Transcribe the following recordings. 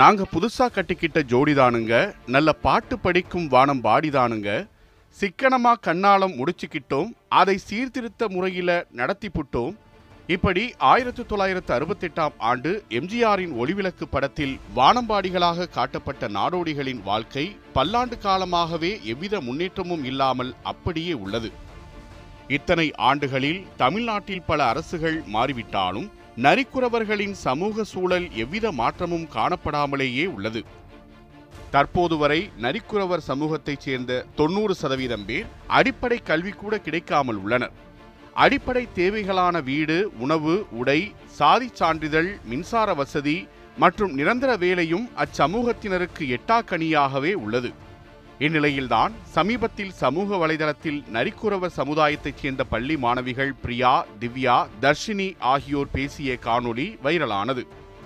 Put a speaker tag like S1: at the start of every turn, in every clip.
S1: நாங்க புதுசா கட்டிக்கிட்ட ஜோடிதானுங்க. நல்ல பாட்டு படிக்கும் வானம் பாடிதானுங்க சிக்கனமா கண்ணாலம் முடிச்சுக்கிட்டோம். அதை சீர்திருத்த முறையில நடத்தி புட்டோம். இப்படி ஆயிரத்தி தொள்ளாயிரத்து அறுபத்தெட்டாம் ஆண்டு எம்ஜிஆரின் ஒளிவிளக்கு படத்தில் வானம்பாடிகளாக காட்டப்பட்ட நாடோடிகளின் வாழ்க்கை பல்லாண்டு காலமாகவே எவ்வித முன்னேற்றமும் இல்லாமல் அப்படியே உள்ளது. இத்தனை ஆண்டுகளில் தமிழ்நாட்டில் பல அரசுகள் மாறிவிட்டாலும் நரிக்குறவர்களின் சமூக சூழல் எவ்வித மாற்றமும் காணப்படாமலேயே உள்ளது. தற்போது வரை நரிக்குறவர் சமூகத்தைச் சேர்ந்த தொண்ணூறு சதவீதம் பேர் அடிப்படை கல்வி கூட கிடைக்காமல் உள்ளனர். அடிப்படை தேவைகளான வீடு உணவு உடை சாதி சான்றிதழ் மின்சார வசதி மற்றும் நிரந்தர வேலையும் அச்சமூகத்தினருக்கு எட்டாக்கனியாகவே உள்ளது. இந்நிலையில்தான் சமீபத்தில் சமூக வலைதளத்தில் நரிக்குறவர் சமுதாயத்தைச் சேர்ந்த பள்ளி மாணவிகள் பிரியா திவ்யா தர்ஷினி ஆகியோர் பேசிய காணொளி வைரலானது.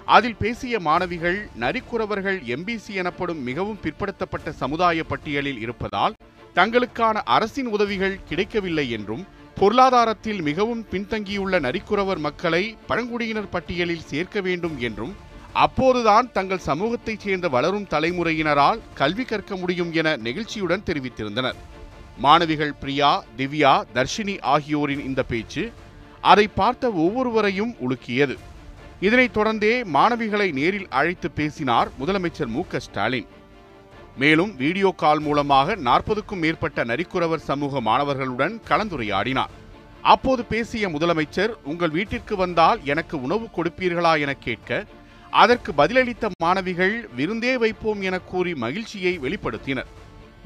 S1: அதில் பேசிய மாணவிகள் நரிக்குறவர்கள் எம்பிசி எனப்படும் மிகவும் பிற்படுத்தப்பட்ட சமுதாய பட்டியலில் இருப்பதால் தங்களுக்கான அரசின் உதவிகள் கிடைக்கவில்லை என்றும் பொருளாதாரத்தில் மிகவும் பின்தங்கியுள்ள நரிக்குறவர் மக்களை பழங்குடியினர் பட்டியலில் சேர்க்க வேண்டும் என்றும் அப்போதுதான் தங்கள் சமூகத்தைச் சேர்ந்த வளரும் தலைமுறையினரால் கல்வி கற்க முடியும் என நெகிழ்ச்சியுடன் தெரிவித்திருந்தனர். மாணவிகள் பிரியா திவ்யா தர்ஷினி ஆகியோரின் இந்த பேச்சு அதை பார்த்த ஒவ்வொருவரையும் உலுக்கியது. இதனைத் தொடர்ந்தே மாணவிகளை நேரில் அழைத்து பேசினார் முதலமைச்சர் மு ஸ்டாலின். மேலும் வீடியோ கால் மூலமாக நாற்பதுக்கும் மேற்பட்ட நரிக்குறவர் சமூக மாணவர்களுடன் கலந்துரையாடினார். அப்போது பேசிய முதலமைச்சர் உங்கள் வீட்டிற்கு வந்தால் எனக்கு உணவு கொடுப்பீர்களா என கேட்க அதற்கு பதிலளித்த மாணவிகள் விருந்தே வைப்போம் என கூறி மகிழ்ச்சியை வெளிப்படுத்தினர்.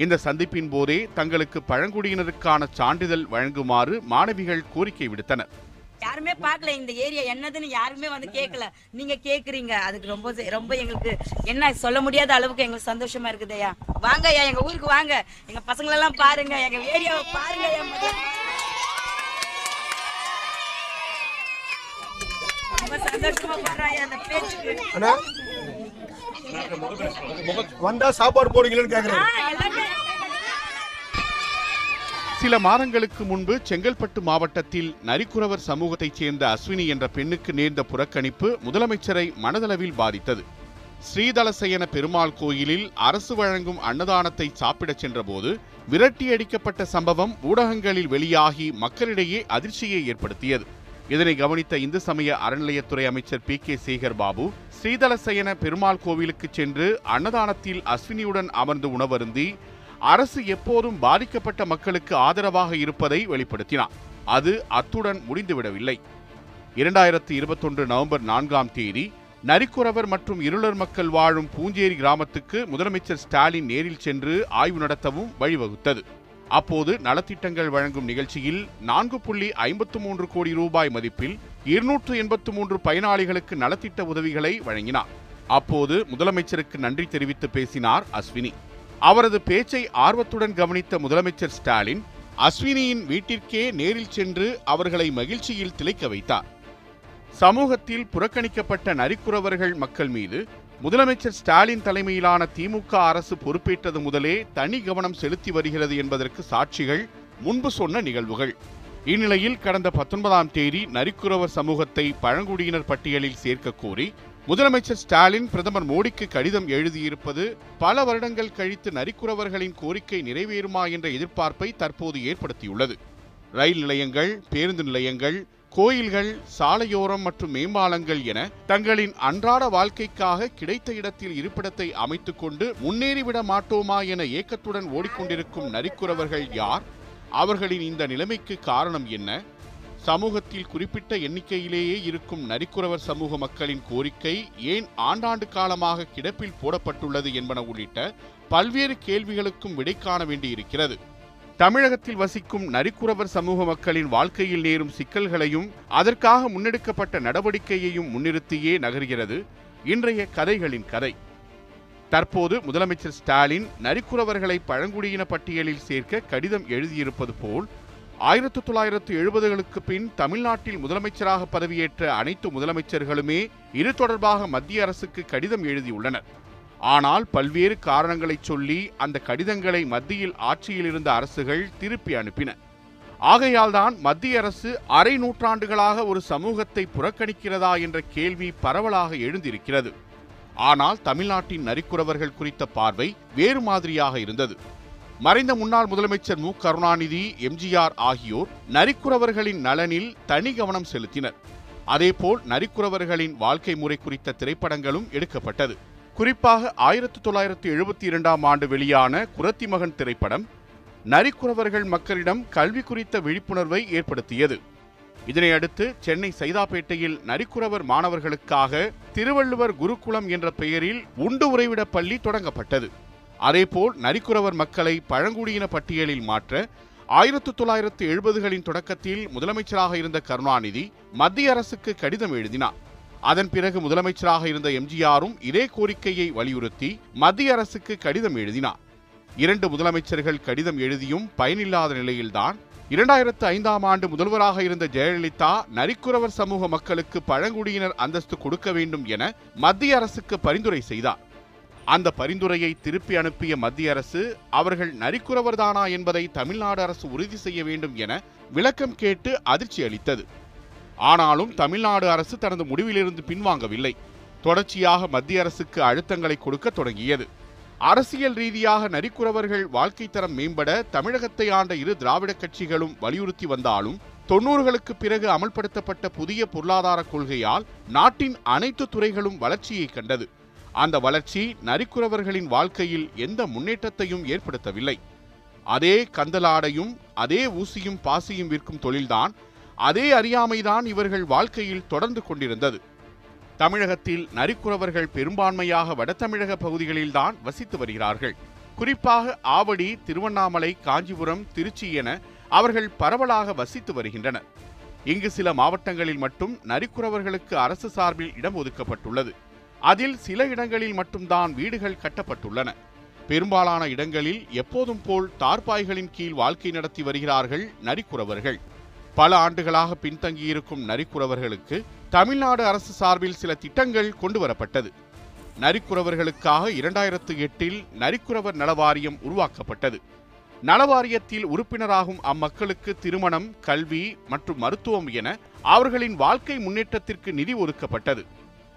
S1: இந்த சந்திப்பின் போதே தங்களுக்கு பழங்குடியினருக்கான சான்றிதழ் வழங்குமாறு மாணவிகள் கோரிக்கை விடுத்தனர்.
S2: யாருமே பார்க்கல இந்த ஏரியா என்னதுன்னு யாருமே வந்து கேட்கல நீங்க கேக்குறீங்க. அதுக்கு ரொம்ப ரொம்ப எங்களுக்கு என்ன சொல்ல முடியாத அளவுக்கு எங்களுக்கு சந்தோஷமா இருக்குதுய்யா வாங்க ஐயா எங்க ஊருக்கு வாங்க. எங்க பசங்களெல்லாம் பாருங்க எங்க ஏரியாவை பாருங்க ஐயா முதல்ல. ரொம்ப சந்தோஷமா பாருங்க அந்த பேச்சுக்கு
S3: அண்ணா? வந்தா சாப்பாடு கேக்குறேன்.
S1: சில மாதங்களுக்கு முன்பு செங்கல்பட்டு மாவட்டத்தில் நரிக்குறவர் சமூகத்தைச் சேர்ந்த அஸ்வினி என்ற பெண்ணுக்கு நேர்ந்த புறக்கணிப்பு முதலமைச்சரை மனதளவில் பாதித்தது. ஸ்ரீதலசயன பெருமாள் கோயிலில் அரசு வழங்கும் அன்னதானத்தை சாப்பிடச் சென்றபோது விரட்டியடிக்கப்பட்ட சம்பவம் ஊடகங்களில் வெளியாகி மக்களிடையே அதிர்ச்சியை ஏற்படுத்தியது. இதனை கவனித்த இந்து சமய அறநிலையத்துறை அமைச்சர் பி கே சேகர் பாபு ஸ்ரீதலசயன பெருமாள் கோவிலுக்கு சென்று அன்னதானத்தில் அஸ்வினியுடன் அமர்ந்து உணவருந்தி அரசு எப்போதும் பாதிக்கப்பட்ட மக்களுக்கு ஆதரவாக இருப்பதை வெளிப்படுத்தினார். அது அத்துடன் முடிந்துவிடவில்லை. இரண்டாயிரத்தி இருபத்தொன்று நவம்பர் நான்காம் தேதி நரிக்குறவர் மற்றும் இருளர் மக்கள் வாழும் பூஞ்சேரி கிராமத்துக்கு முதலமைச்சர் ஸ்டாலின் நேரில் சென்று ஆய்வு நடத்தவும் வழிவகுத்தது. அப்போது நலத்திட்டங்கள் வழங்கும் நிகழ்ச்சியில் நான்கு புள்ளி ஐம்பத்து மூன்று கோடி ரூபாய் மதிப்பில் இருநூற்று எண்பத்து மூன்று பயனாளிகளுக்கு நலத்திட்ட உதவிகளை வழங்கினார். அப்போது முதலமைச்சருக்கு நன்றி தெரிவித்து பேசினார் அஸ்வினி. அவரது பேச்சை ஆர்வத்துடன் கவனித்த முதலமைச்சர் ஸ்டாலின் அஸ்வினியின் வீட்டிற்கே நேரில் சென்று அவர்களை மகிழ்ச்சியில் திளைக்க வைத்தார். சமூகத்தில் புறக்கணிக்கப்பட்ட நரிக்குறவர்கள் மக்கள் மீது முதலமைச்சர் ஸ்டாலின் தலைமையிலான திமுக அரசு பொறுப்பேற்றது முதலே தனி கவனம் செலுத்தி வருகிறது என்பதற்கு சாட்சிகள் முன்பு சொன்ன நிகழ்வுகள். இந்நிலையில் கடந்த பத்தொன்பதாம் தேதி நரிக்குறவர் சமூகத்தை பழங்குடியினர் பட்டியலில் சேர்க்க கோரி முதலமைச்சர் ஸ்டாலின் பிரதமர் மோடிக்கு கடிதம் எழுதியிருப்பது பல வருடங்கள் கழித்து நரிக்குறவர்களின் கோரிக்கை நிறைவேறுமா என்ற எதிர்பார்ப்பை தற்போது ஏற்படுத்தியுள்ளது. ரயில் நிலையங்கள் பேருந்து நிலையங்கள் கோயில்கள் சாலையோரம் மற்றும் மேம்பாலங்கள் என தங்களின் அன்றாட வாழ்க்கைக்காக கிடைத்த இடத்தில் இருப்பிடத்தை அமைத்துக் கொண்டு முன்னேறிவிட மாட்டோமா என ஏக்கத்துடன் ஓடிக்கொண்டிருக்கும் நரிக்குறவர்கள் யார்? அவர்களின் இந்த நிலைமைக்கு காரணம் என்ன? சமூகத்தில் குறிப்பிட்ட எண்ணிக்கையிலேயே இருக்கும் நரிக்குறவர் சமூக மக்களின் கோரிக்கை ஏன் ஆண்டாண்டு காலமாக கிடப்பில் போடப்பட்டுள்ளது என்பன உள்ளிட்ட பல்வேறு கேள்விகளுக்கும் விடை காண வேண்டியிருக்கிறது. தமிழகத்தில் வசிக்கும் நரிக்குறவர் சமூக மக்களின் வாழ்க்கையில் நேரும் சிக்கல்களையும் அதற்காக முன்னெடுக்கப்பட்ட நடவடிக்கையையும் முன்னிறுத்தியே நகர்கிறது இன்றைய கதைகளின் கதை. தற்போது முதலமைச்சர் ஸ்டாலின் நரிக்குறவர்களை பழங்குடியின பட்டியலில் சேர்க்க கடிதம் எழுதியிருப்பது போல் ஆயிரத்து தொள்ளாயிரத்து எழுபதுகளுக்கு பின் தமிழ்நாட்டில் முதலமைச்சராக பதவியேற்ற அனைத்து முதலமைச்சர்களுமே இது தொடர்பாக மத்திய அரசுக்கு கடிதம் எழுதியுள்ளனர். ஆனால் பல்வேறு காரணங்களைச் சொல்லி அந்த கடிதங்களை மத்தியில் ஆட்சியில் இருந்த அரசுகள் திருப்பி அனுப்பின. ஆகையால்தான் மத்திய அரசு அரை நூற்றாண்டுகளாக ஒரு சமூகத்தை புறக்கணிக்கிறதா என்ற கேள்வி பரவலாக எழுந்திருக்கிறது. ஆனால் தமிழ்நாட்டின் நரிக்குறவர்கள் குறித்த பார்வை வேறு மாதிரியாக இருந்தது. மறைந்த முன்னாள் முதலமைச்சர் மு. கருணாநிதி எம்ஜிஆர் ஆகியோர் நரிக்குறவர்களின் நலனில் தனி கவனம் செலுத்தினர். அதேபோல் நரிக்குறவர்களின் வாழ்க்கை முறை குறித்த திரைப்படங்களும் எடுக்கப்பட்டது. குறிப்பாக ஆயிரத்தி தொள்ளாயிரத்தி எழுபத்தி இரண்டாம் ஆண்டு வெளியான குரத்தி மகன் திரைப்படம் நரிக்குறவர்கள் மக்களிடம் கல்வி குறித்த விழிப்புணர்வை ஏற்படுத்தியது. இதனையடுத்து சென்னை சைதாப்பேட்டையில் நரிக்குறவர் மாணவர்களுக்காக திருவள்ளுவர் குருகுலம் என்ற பெயரில் உண்டு உறைவிட பள்ளி தொடங்கப்பட்டது. அதேபோல் நரிக்குறவர் மக்களை பழங்குடியின பட்டியலில் மாற்ற ஆயிரத்து தொள்ளாயிரத்து எழுபதுகளின் தொடக்கத்தில் முதலமைச்சராக இருந்த கருணாநிதி மத்திய அரசுக்கு கடிதம் எழுதினார். அதன் பிறகு முதலமைச்சராக இருந்த எம்ஜிஆரும் இதே கோரிக்கையை வலியுறுத்தி மத்திய அரசுக்கு கடிதம் எழுதினார். இரண்டு முதலமைச்சர்கள் கடிதம் எழுதியும் பயனில்லாத நிலையில்தான் இரண்டாயிரத்து ஐந்தாம் ஆண்டு முதல்வராக இருந்த ஜெயலலிதா நரிக்குறவர் சமூக மக்களுக்கு பழங்குடியினர் அந்தஸ்து கொடுக்க வேண்டும் என மத்திய அரசுக்கு பரிந்துரை செய்தார். அந்த பரிந்துரையை திருப்பி அனுப்பிய மத்திய அரசு அவர்கள் நரிக்குறவர்தானா என்பதை தமிழ்நாடு அரசு உறுதி செய்ய வேண்டும் என விளக்கம் கேட்டு அதிர்ச்சி அளித்தது. ஆனாலும் தமிழ்நாடு அரசு தனது முடிவிலிருந்து பின்வாங்கவில்லை. தொடர்ச்சியாக மத்திய அரசுக்கு அழுத்தங்களை கொடுக்க தொடங்கியது. அரசியல் ரீதியாக நரிக்குறவர்கள் வாழ்க்கை தரம் மேம்பட தமிழகத்தை ஆண்ட இரு திராவிட கட்சிகளும் வலியுறுத்தி வந்தாலும் தொன்னூறுகளுக்கு பிறகு அமல்படுத்தப்பட்ட புதிய பொருளாதார கொள்கையால் நாட்டின் அனைத்து துறைகளும் வளர்ச்சியை கண்டது. அந்த வளர்ச்சி நரிக்குறவர்களின் வாழ்க்கையில் எந்த முன்னேற்றத்தையும் ஏற்படுத்தவில்லை. அதே கந்தலாடையும் அதே ஊசியும் பாசியும் விற்கும் தொழில்தான் அதே அறியாமைதான் இவர்கள் வாழ்க்கையில் தொடர்ந்து கொண்டிருந்தது. தமிழகத்தில் நரிக்குறவர்கள் பெரும்பான்மையாக வடதமிழக பகுதிகளில்தான் வசித்து வருகிறார்கள். குறிப்பாக ஆவடி திருவண்ணாமலை காஞ்சிபுரம் திருச்சி என அவர்கள் பரவலாக வசித்து வருகின்றனர். இங்கு சில மாவட்டங்களில் மட்டும் நரிக்குறவர்களுக்கு அரசு சார்பில் இடம் ஒதுக்கப்பட்டுள்ளது. அதில் சில இடங்களில் மட்டும்தான் வீடுகள் கட்டப்பட்டுள்ளன. பெரும்பாலான இடங்களில் எப்போதும் போல் தார்பாய்களின் கீழ் வாழ்க்கை நடத்தி வருகிறார்கள் நரிக்குறவர்கள். பல ஆண்டுகளாக பின்தங்கியிருக்கும் நரிக்குறவர்களுக்கு தமிழ்நாடு அரசு சார்பில் சில திட்டங்கள் கொண்டு வரப்பட்டது. நரிக்குறவர்களுக்காக இரண்டாயிரத்து எட்டில் நரிக்குறவர் நலவாரியம் உருவாக்கப்பட்டது. நலவாரியத்தில் உறுப்பினராகும் அம்மக்களுக்கு திருமணம் கல்வி மற்றும் மருத்துவம் என அவர்களின் வாழ்க்கை முன்னேற்றத்திற்கு நிதி ஒதுக்கப்பட்டது.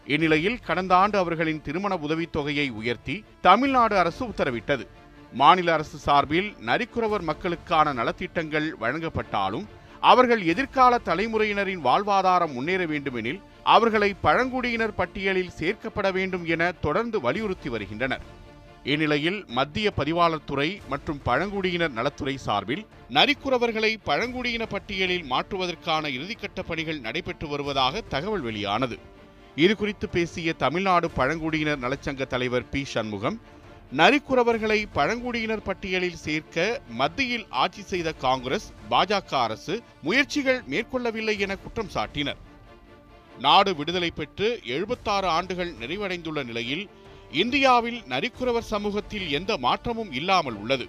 S1: இந்நிலையில் கடந்த ஆண்டு அவர்களின் திருமண உதவித்தொகையை உயர்த்தி தமிழ்நாடு அரசு உத்தரவிட்டது. மாநில அரசு சார்பில் நரிக்குறவர் மக்களுக்கான நலத்திட்டங்கள் வழங்கப்பட்டாலும் அவர்கள் எதிர்கால தலைமுறையினரின் வாழ்வாதாரம் முன்னேற வேண்டுமெனில் அவர்களை பழங்குடியினர் பட்டியலில் சேர்க்கப்பட வேண்டும் என தொடர்ந்து வலியுறுத்தி வருகின்றனர். இந்நிலையில் மத்திய பதிவாளர் துறை மற்றும் பழங்குடியினர் நலத்துறை சார்பில் நரிக்குறவர்களை பழங்குடியின பட்டியலில் மாற்றுவதற்கான இறுதிக்கட்ட பணிகள் நடைபெற்று வருவதாக தகவல் வெளியானது. இது குறித்து பேசிய தமிழ்நாடு பழங்குடியினர் நலச்சங்க தலைவர் பி. சண்முகம் நரிக்குறவர்களை பழங்குடியினர் பட்டியலில் சேர்க்க மத்தியில் ஆட்சி செய்த காங்கிரஸ் பாஜக அரசு முயற்சிகள் மேற்கொள்ளவில்லை என குற்றம் சாட்டினர். நாடு விடுதலை பெற்று எழுபத்தாறு ஆண்டுகள் நிறைவடைந்துள்ள நிலையில் இந்தியாவில் நரிக்குறவர் சமூகத்தில் எந்த மாற்றமும் இல்லாமல் உள்ளது.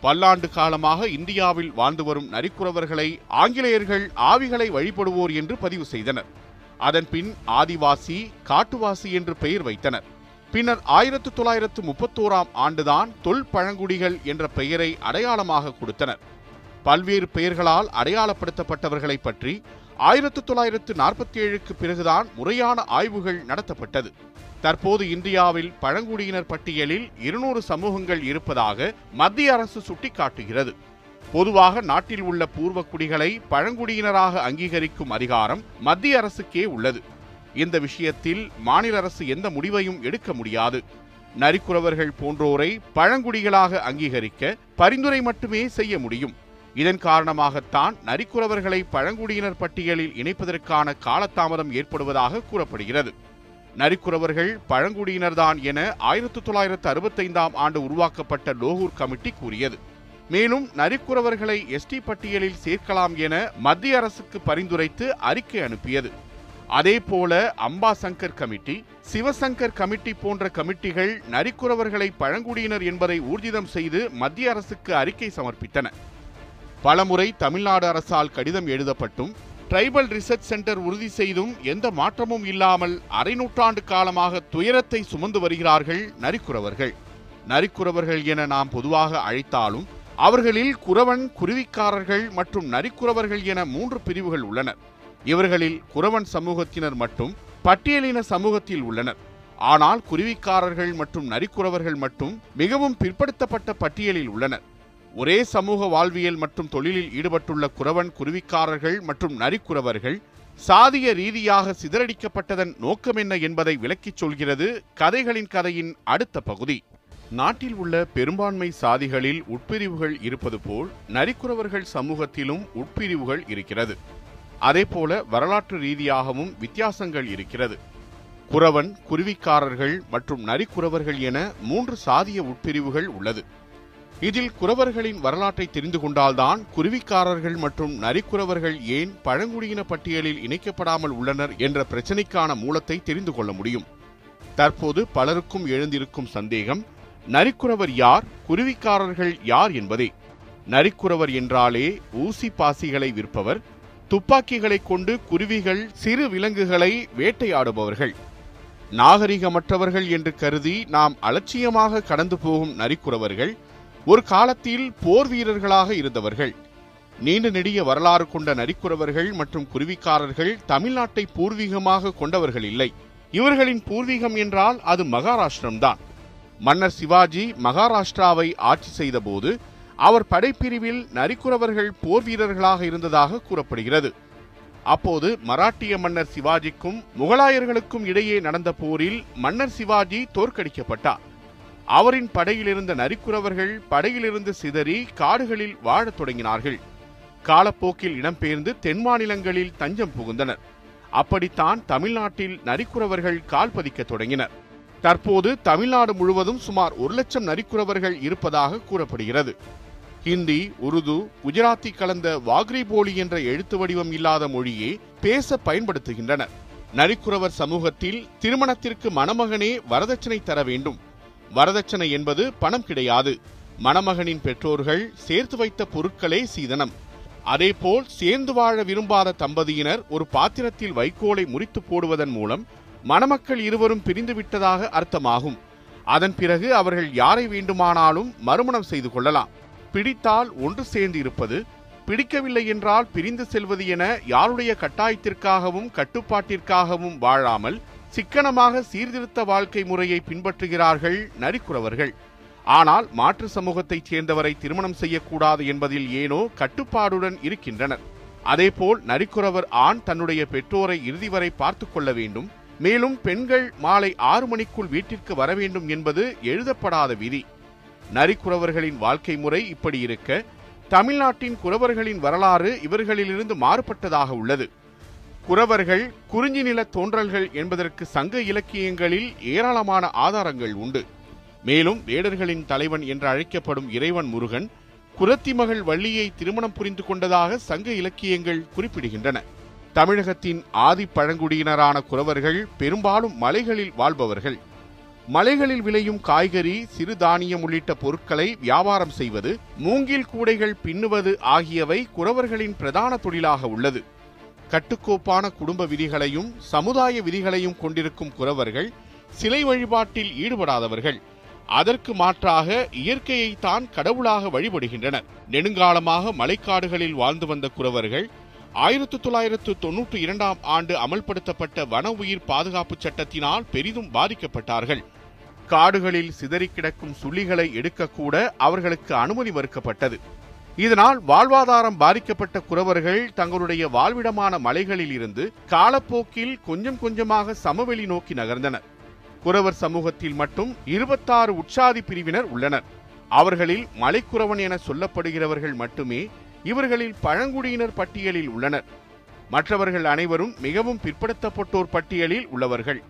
S1: பல்லாண்டு காலமாக இந்தியாவில் வாழ்ந்து வரும் நரிக்குறவர்களை ஆங்கிலேயர்கள் ஆவிகளை வழிபடுவோர் என்று பதிவு செய்தனர். அதன்பின் ஆதிவாசி காட்டுவாசி என்று பெயர் வைத்தனர். பின்னர் ஆயிரத்து தொள்ளாயிரத்து முப்பத்தோராம் ஆண்டுதான் தொல் பழங்குடிகள் என்ற பெயரை அடையாளமாக கொடுத்தனர். பல்வேறு பெயர்களால் அடையாளப்படுத்தப்பட்டவர்களை பற்றி ஆயிரத்து தொள்ளாயிரத்து நாற்பத்தி ஏழுக்கு பிறகுதான் முறையான ஆய்வுகள் நடத்தப்பட்டது. தற்போது இந்தியாவில் பழங்குடியினர் பட்டியலில் இருநூறு சமூகங்கள் இருப்பதாக மத்திய அரசு சுட்டிக்காட்டுகிறது. பொதுவாக நாட்டில் உள்ள பூர்வ குடிகளை பழங்குடியினராக அங்கீகரிக்கும் அதிகாரம் மத்திய அரசுக்கே உள்ளது. இந்த விஷயத்தில் மாநில அரசு எந்த முடிவையும் எடுக்க முடியாது. நரிக்குறவர்கள் போன்றோரை பழங்குடிகளாக அங்கீகரிக்க பரிந்துரை மட்டுமே செய்ய முடியும். இதன் காரணமாகத்தான் நரிக்குறவர்களை பழங்குடியினர் பட்டியலில் இணைப்பதற்கான காலதாமதம் ஏற்படுவதாக கூறப்படுகிறது. நரிக்குறவர்கள் பழங்குடியினர்தான் என ஆயிரத்தி தொள்ளாயிரத்து அறுபத்தைந்தாம் ஆண்டு உருவாக்கப்பட்ட லோகூர் கமிட்டி கூறியது. மேலும் நரிக்குறவர்களை எஸ்டி பட்டியலில் சேர்க்கலாம் என மத்திய அரசுக்கு பரிந்துரைத்து அறிக்கை அனுப்பியது. அதே போல அம்பாசங்கர் கமிட்டி சிவசங்கர் கமிட்டி போன்ற கமிட்டிகள் நரிக்குறவர்களை பழங்குடியினர் என்பதை ஊர்ஜிதம் செய்து மத்திய அரசுக்கு அறிக்கை சமர்ப்பித்தன. பலமுறை தமிழ்நாடு அரசால் கடிதம் எழுதப்பட்டும் ட்ரைபல் ரிசர்ச் சென்டர் உறுதி செய்தும் எந்த மாற்றமும் இல்லாமல் அரை நூற்றாண்டு காலமாக துயரத்தை சுமந்து வருகிறார்கள் நரிக்குறவர்கள். நரிக்குறவர்கள் என நாம் பொதுவாக அழைத்தாலும் அவர்களில் குறவன் குருவிக்காரர்கள் மற்றும் நரிக்குறவர்கள் என மூன்று பிரிவுகள் உள்ளனர் இவர்களில் குறவன் சமூகத்தினர் மட்டும் பட்டியலின சமூகத்தில் உள்ளனர். ஆனால் குருவிக்காரர்கள் மற்றும் நரிக்குறவர்கள் மட்டும் மிகவும் பிற்படுத்தப்பட்ட பட்டியலில் உள்ளனர். ஒரே சமூக வாழ்வியல் மற்றும் தொழிலில் ஈடுபட்டுள்ள குறவன் குருவிக்காரர்கள் மற்றும் நரிக்குறவர்கள் சாதிய ரீதியாக சிதறடிக்கப்பட்டதன் நோக்கம் என்ன என்பதை விளக்கிச் சொல்கிறது கதைகளின் கதையின் அடுத்த பகுதி. நாட்டில் உள்ள பெரும்பான்மை சாதிகளில் உட்பிரிவுகள் இருப்பது போல் நரிக்குறவர்கள் சமூகத்திலும் உட்பிரிவுகள் இருக்கிறது. அதேபோல வரலாற்று ரீதியாகவும் வித்தியாசங்கள் இருக்கிறது. குறவன் குருவிக்காரர்கள் மற்றும் நரிக்குறவர்கள் என மூன்று சாதிய உட்பிரிவுகள் உள்ளது. இதில் குறவர்களின் வரலாற்றை தெரிந்து கொண்டால்தான் குருவிக்காரர்கள் மற்றும் நரிக்குறவர்கள் ஏன் பழங்குடியின பட்டியலில் இணைக்கப்படாமல் உள்ளனர் என்ற பிரச்சனைக்கான மூலத்தை தெரிந்து கொள்ள முடியும். தற்போது பலருக்கும் எழுந்திருக்கும் சந்தேகம் நரிக்குறவர் யார் குருவிக்காரர்கள் யார் என்பதே. நரிக்குறவர் என்றாலே ஊசி பாசிகளை விற்பவர் துப்பாக்கிகளை கொண்டு குருவிகள் சிறு விலங்குகளை வேட்டையாடுபவர்கள். நாகரிகமற்றவர்கள் என்று கருதி நாம் அலட்சியமாக கடந்து போகும் நரிக்குறவர்கள் ஒரு காலத்தில் போர் வீரர்களாக இருந்தவர்கள். நீண்ட நெடிய வரலாறு கொண்ட நரிக்குறவர்கள் மற்றும் குருவிக்காரர்கள் தமிழ்நாட்டை பூர்வீகமாக கொண்டவர்கள் இல்லை. இவர்களின் பூர்வீகம் என்றால் அது மகாராஷ்டிரம்தான். மன்னர் சிவாஜி மகாராஷ்டிராவை ஆட்சி செய்தபோது அவர் படைப்பிரிவில் நரிக்குறவர்கள் போர் வீரர்களாக இருந்ததாக கூறப்படுகிறது. அப்போது மராட்டிய மன்னர் சிவாஜிக்கும் முகலாயர்களுக்கும் இடையே நடந்த போரில் மன்னர் சிவாஜி தோற்கடிக்கப்பட்டார். அவரின் படையிலிருந்த நரிக்குறவர்கள் படையிலிருந்து சிதறி காடுகளில் வாழத் தொடங்கினார்கள். காலப்போக்கில் இடம்பெயர்ந்து தென் மாநிலங்களில் தஞ்சம் புகுந்தனர். அப்படித்தான் தமிழ்நாட்டில் நரிக்குறவர்கள் கால் பதிக்கத் தொடங்கினர். தற்போது தமிழ்நாடு முழுவதும் சுமார் ஒரு லட்சம் நரிக்குறவர்கள் இருப்பதாக கூறப்படுகிறது. ஹிந்தி உருது குஜராத்தி கலந்த வாக்ரி போலி என்ற எழுத்து வடிவம் இல்லாத மொழியே பேச பயன்படுத்துகின்றனர் நரிக்குறவர் சமூகத்தில் திருமணத்திற்கு மணமகனே வரதட்சணை தர வேண்டும். வரதட்சணை என்பது பணம் கிடையாது. மணமகனின் பெற்றோர்கள் சேர்த்து வைத்த பொருட்களே சீதனம். அதேபோல் சேர்ந்து வாழ விரும்பாத தம்பதியினர் ஒரு பாத்திரத்தில் வைக்கோலை முறித்து போடுவதன் மூலம் மணமக்கள் இருவரும் பிரிந்துவிட்டதாக அர்த்தமாகும். அதன் பிறகு அவர்கள் யாரை வேண்டுமானாலும் மறுமணம் செய்து கொள்ளலாம். பிடித்தால் ஒன்று சேர்ந்து இருப்பது பிடிக்கவில்லை என்றால் பிரிந்து செல்வது என யாருடைய கட்டாயத்திற்காகவும் கட்டுப்பாட்டிற்காகவும் வாழாமல் சிக்கனமாக சீர்திருத்த வாழ்க்கை முறையை பின்பற்றுகிறார்கள் நரிக்குறவர்கள். ஆனால் மாற்று சமூகத்தைச் சேர்ந்தவரை திருமணம் செய்யக்கூடாது என்பதில் ஏனோ கட்டுப்பாடுடன் இருக்கின்றனர். அதேபோல் நரிக்குறவர் ஆண் தன்னுடைய பெற்றோரை இறுதி வரை பார்த்து கொள்ள வேண்டும். மேலும் பெண்கள் மாலை ஆறு மணிக்குள் வீட்டிற்கு வர வேண்டும் என்பது எழுதப்படாத விதி. நரிக்குறவர்களின் வாழ்க்கை முறை இப்படி இருக்க தமிழ்நாட்டின் குறவர்களின் வரலாறு இவர்களிலிருந்து மாறுபட்டதாக உள்ளது. குறவர்கள் குறிஞ்சி நில தோன்றல்கள் என்பதற்கு சங்க இலக்கியங்களில் ஏராளமான ஆதாரங்கள் உண்டு. மேலும் வேடர்களின் தலைவன் என்று அழைக்கப்படும் இறைவன் முருகன் குரத்தி மகள் வள்ளியை திருமணம் புரிந்து கொண்டதாக சங்க இலக்கியங்கள் குறிப்பிடுகின்றன. தமிழகத்தின் ஆதி பழங்குடியினரான குறவர்கள் பெரும்பாலும் மலைகளில் வாழ்பவர்கள். மலைகளில் விளையும் காய்கறி சிறுதானியம் உள்ளிட்ட பொருட்களை வியாபாரம் செய்வது மூங்கில் கூடைகள் பின்னுவது ஆகியவை குறவர்களின் பிரதான தொழிலாக உள்ளது. கட்டுக்கோப்பான குடும்ப விதிகளையும் சமுதாய விதிகளையும் கொண்டிருக்கும் குறவர்கள் சிலை வழிபாட்டில் ஈடுபடாதவர்கள். அதற்கு மாற்றாக இயற்கையை தான் கடவுளாக வழிபடுகின்றனர். நெடுங்காலமாக மலைக்காடுகளில் வாழ்ந்து வந்த குறவர்கள் ஆயிரத்து தொள்ளாயிரத்து தொன்னூற்றி இரண்டாம் ஆண்டு அமல்படுத்தப்பட்ட வன உயிர் பாதுகாப்பு சட்டத்தினால் பெரிதும் பாதிக்கப்பட்டார்கள். காடுகளில் சிதறி கிடக்கும் சுள்ளிகளை எடுக்கக்கூட அவர்களுக்கு அனுமதி மறுக்கப்பட்டது. இதனால் வாழ்வாதாரம் பாதிக்கப்பட்ட குறவர்கள் தங்களுடைய வாழ்விடமான மலைகளில் இருந்து காலப்போக்கில் கொஞ்சம் கொஞ்சமாக சமவெளி நோக்கி நகர்ந்தனர். குறவர் சமூகத்தில் மட்டும் இருபத்தாறு உற்சாதி பிரிவினர் உள்ளனர். அவர்களில் மலைக்குறவன் என சொல்லப்படுகிறவர்கள் மட்டுமே இவர்களில் பழங்குடியினர் பட்டியலில் உள்ளனர். மற்றவர்கள் அனைவரும் மிகவும் பிற்படுத்தப்பட்டோர் பட்டியலில் உள்ளவர்கள்.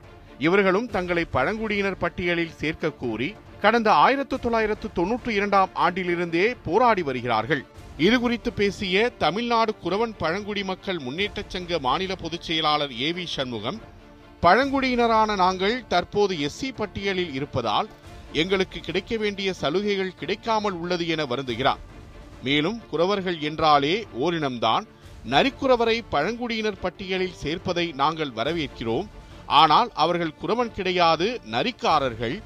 S1: இவர்களும் தங்களை பழங்குடியினர் பட்டியலில் சேர்க்க கோரி கடந்த ஆயிரத்து தொள்ளாயிரத்து தொன்னூற்றி இரண்டாம் ஆண்டிலிருந்தே போராடி வருகிறார்கள். இது குறித்து பேசிய தமிழ்நாடு குறவன் பழங்குடி மக்கள் முன்னேற்றச் சங்க மாநில பொதுச் செயலாளர் ஏ வி சண்முகம் பழங்குடியினரான நாங்கள் தற்போது எஸ்சி பட்டியலில் இருப்பதால் எங்களுக்கு கிடைக்க வேண்டிய சலுகைகள் கிடைக்காமல் உள்ளது என வருந்துகிறார். மேலும் குறவர்கள் என்றாலே ஓரினம்தான். நரிக்குறவரை பழங்குடியினர் பட்டியலில் சேர்ப்பதை நாங்கள் வரவேற்கிறோம். ஆனால் அவர்கள் குரவன் கிடையாது நரிக்காரர்கள்.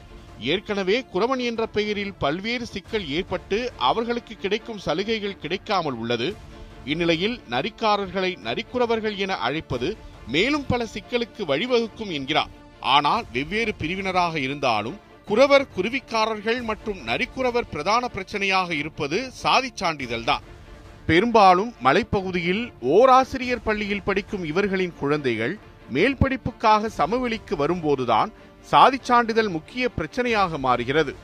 S1: ஏற்கனவே குரவன் என்ற பெயரில் பல்வேறு சிக்கல் ஏற்பட்டு அவர்களுக்கு கிடைக்கும் சலுகைகள் கிடைக்காமல் உள்ளது. இந்நிலையில் நரிக்காரர்களை நரிக்குறவர்கள் என அழைப்பது மேலும் பல சிக்கலுக்கு வழிவகுக்கும் என்கிறார். ஆனால் வெவ்வேறு பிரிவினராக இருந்தாலும் குறவர் குருவிக்காரர்கள் மற்றும் நரிக்குறவர் பிரதான பிரச்சனையாக இருப்பது சாதி சான்றிதழ்தான் பெரும்பாலும் மலைப்பகுதியில் ஓராசிரியர் பள்ளியில் படிக்கும் இவர்களின் குழந்தைகள் மேல் படிப்புக்காக சமவெளிக்கு வரும்போதுதான் சாதிச் சான்றிதழ் முக்கிய பிரச்சனையாக மாறுகிறது.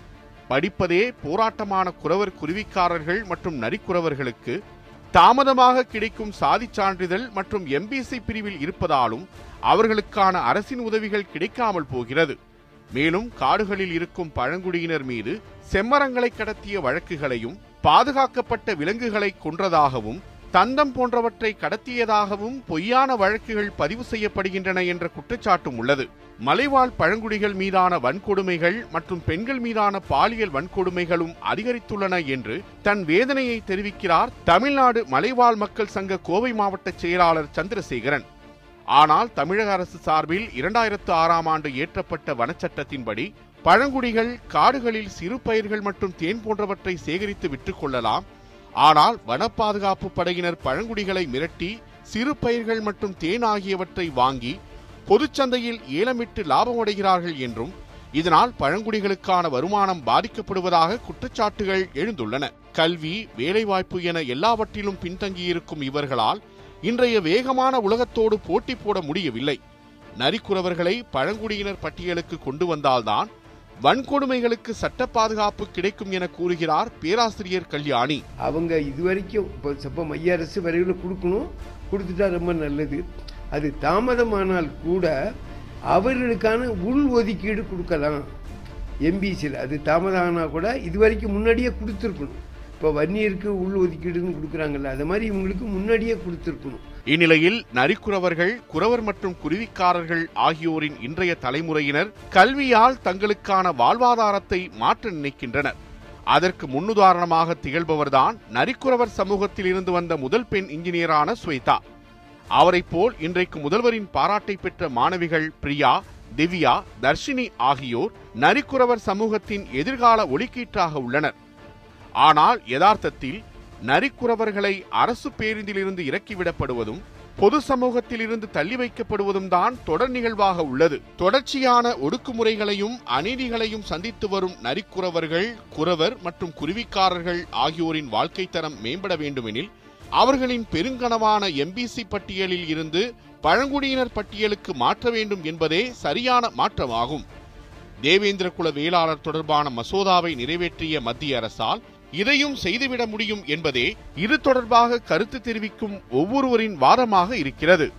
S1: படிப்பதே போராட்டமான குறவர் குருவிக்காரர்கள் மற்றும் நரிக்குறவர்களுக்கு தாமதமாக கிடைக்கும் சாதிச் சான்றிதழ் மற்றும் எம்பிசி பிரிவில் இருப்பதாலும் அவர்களுக்கான அரசின் உதவிகள் கிடைக்காமல் போகிறது. மேலும் காடுகளில் இருக்கும் பழங்குடியினர் மீது செம்மரங்களை கடத்திய வழக்குகளையும் பாதுகாக்கப்பட்ட விலங்குகளை கொன்றதாகவும் தந்தம் போன்றவற்றை கடத்தியதாகவும் பொய்யான வழக்குகள் பதிவு செய்யப்படுகின்றன என்ற குற்றச்சாட்டும் உள்ளது. மலைவாழ் பழங்குடிகள் மீதான வன்கொடுமைகள் மற்றும் பெண்கள் மீதான பாலியல் வன்கொடுமைகளும் அதிகரித்துள்ளன என்று தன் வேதனையை தெரிவிக்கிறார் தமிழ்நாடு மலைவாழ் மக்கள் சங்க கோவை மாவட்ட செயலாளர் சந்திரசேகரன். ஆனால் தமிழக அரசு சார்பில் இரண்டாயிரத்து ஆறாம் ஆண்டு இயற்றப்பட்ட வனச்சட்டத்தின்படி பழங்குடிகள் காடுகளில் சிறு பயிர்கள் மற்றும் தேன் போன்றவற்றை சேகரித்து விற்றுக்கொள்ளலாம் ஆனால் வன பாதுகாப்பு படையினர் பழங்குடிகளை மிரட்டி சிறு பயிர்கள் மற்றும் தேன் ஆகியவற்றை வாங்கி பொதுச்சந்தையில் ஏலமிட்டு லாபமடைகிறார்கள் என்றும் இதனால் பழங்குடிகளுக்கான வருமானம் பாதிக்கப்படுவதாக குற்றச்சாட்டுகள் எழுந்துள்ளன. கல்வி வேலைவாய்ப்பு என எல்லாவற்றிலும் பின்தங்கியிருக்கும் இவர்களால் இன்றைய வேகமான உலகத்தோடு போட்டி போட முடியவில்லை. நரிக்குறவர்களை பழங்குடியினர் பட்டியலுக்கு கொண்டு வந்தால்தான் வன்கொடுமைகளுக்கு சட்ட பாதுகாப்பு கிடைக்கும் என கூறுகிறார் பேராசிரியர் கல்யாணி.
S4: அவங்க இது வரைக்கும் இப்போ இப்போ மைய அரசு வரைவில் கொடுக்கணும் கொடுத்துட்டா ரொம்ப நல்லது. அது தாமதமானால் கூட அவர்களுக்கான உள் ஒதுக்கீடு கொடுக்கலாம். எம்பிசியில் அது தாமதம் ஆனால் கூட இது வரைக்கும் முன்னாடியே கொடுத்துருக்கணும். இப்போ வன்னியருக்கு உள் ஒதுக்கீடுன்னு கொடுக்குறாங்கல்ல அது மாதிரி இவங்களுக்கு முன்னாடியே கொடுத்துருக்கணும்.
S1: இந்நிலையில் நரிக்குறவர்கள் குறவர் மற்றும் குருவிக்காரர்கள் ஆகியோரின் இன்றைய தலைமுறையினர் கல்வியால் தங்களுக்கான வாழ்வாதாரத்தை மாற்ற நினைக்கின்றனர். அதற்கு முன்னுதாரணமாக திகழ்பவர்தான் நரிக்குறவர் சமூகத்தில் இருந்து வந்த முதல் பெண் இன்ஜினியரான ஸ்வேதா. அவரைப் போல் இன்றைக்கு முதல்வரின் பாராட்டை பெற்ற மாணவிகள் பிரியா திவ்யா தர்ஷினி ஆகியோர் நரிக்குறவர் சமூகத்தின் எதிர்கால ஒளிக்கீற்றாக உள்ளனர். ஆனால் யதார்த்தத்தில் நரிக்குறவர்களை அரசு பேருந்திலிருந்து இறக்கிவிடப்படுவதும் பொது சமூகத்திலிருந்து தள்ளி வைக்கப்படுவதும் தான் தொடர் நிகழ்வாக உள்ளது. தொடர்ச்சியான ஒடுக்குமுறைகளையும் அநீதிகளையும் சந்தித்து வரும் நரிக்குறவர்கள் குறவர் மற்றும் குருவிக்காரர்கள் ஆகியோரின் வாழ்க்கை தரம் மேம்பட வேண்டுமெனில் அவர்களின் பெருங்கனவான எம்பிசி பட்டியலில் இருந்து பழங்குடியினர் பட்டியலுக்கு மாற்ற வேண்டும் என்பதே சரியான மாற்றமாகும். தேவேந்திர குல வேளாளர் தொடர்பான மசோதாவை நிறைவேற்றிய மத்திய அரசால் இதையும் செய்துவிட முடியும் என்பதே இது தொடர்பாக கருத்து தெரிவிக்கும் ஒவ்வொருவரின் வாதமாக இருக்கிறது.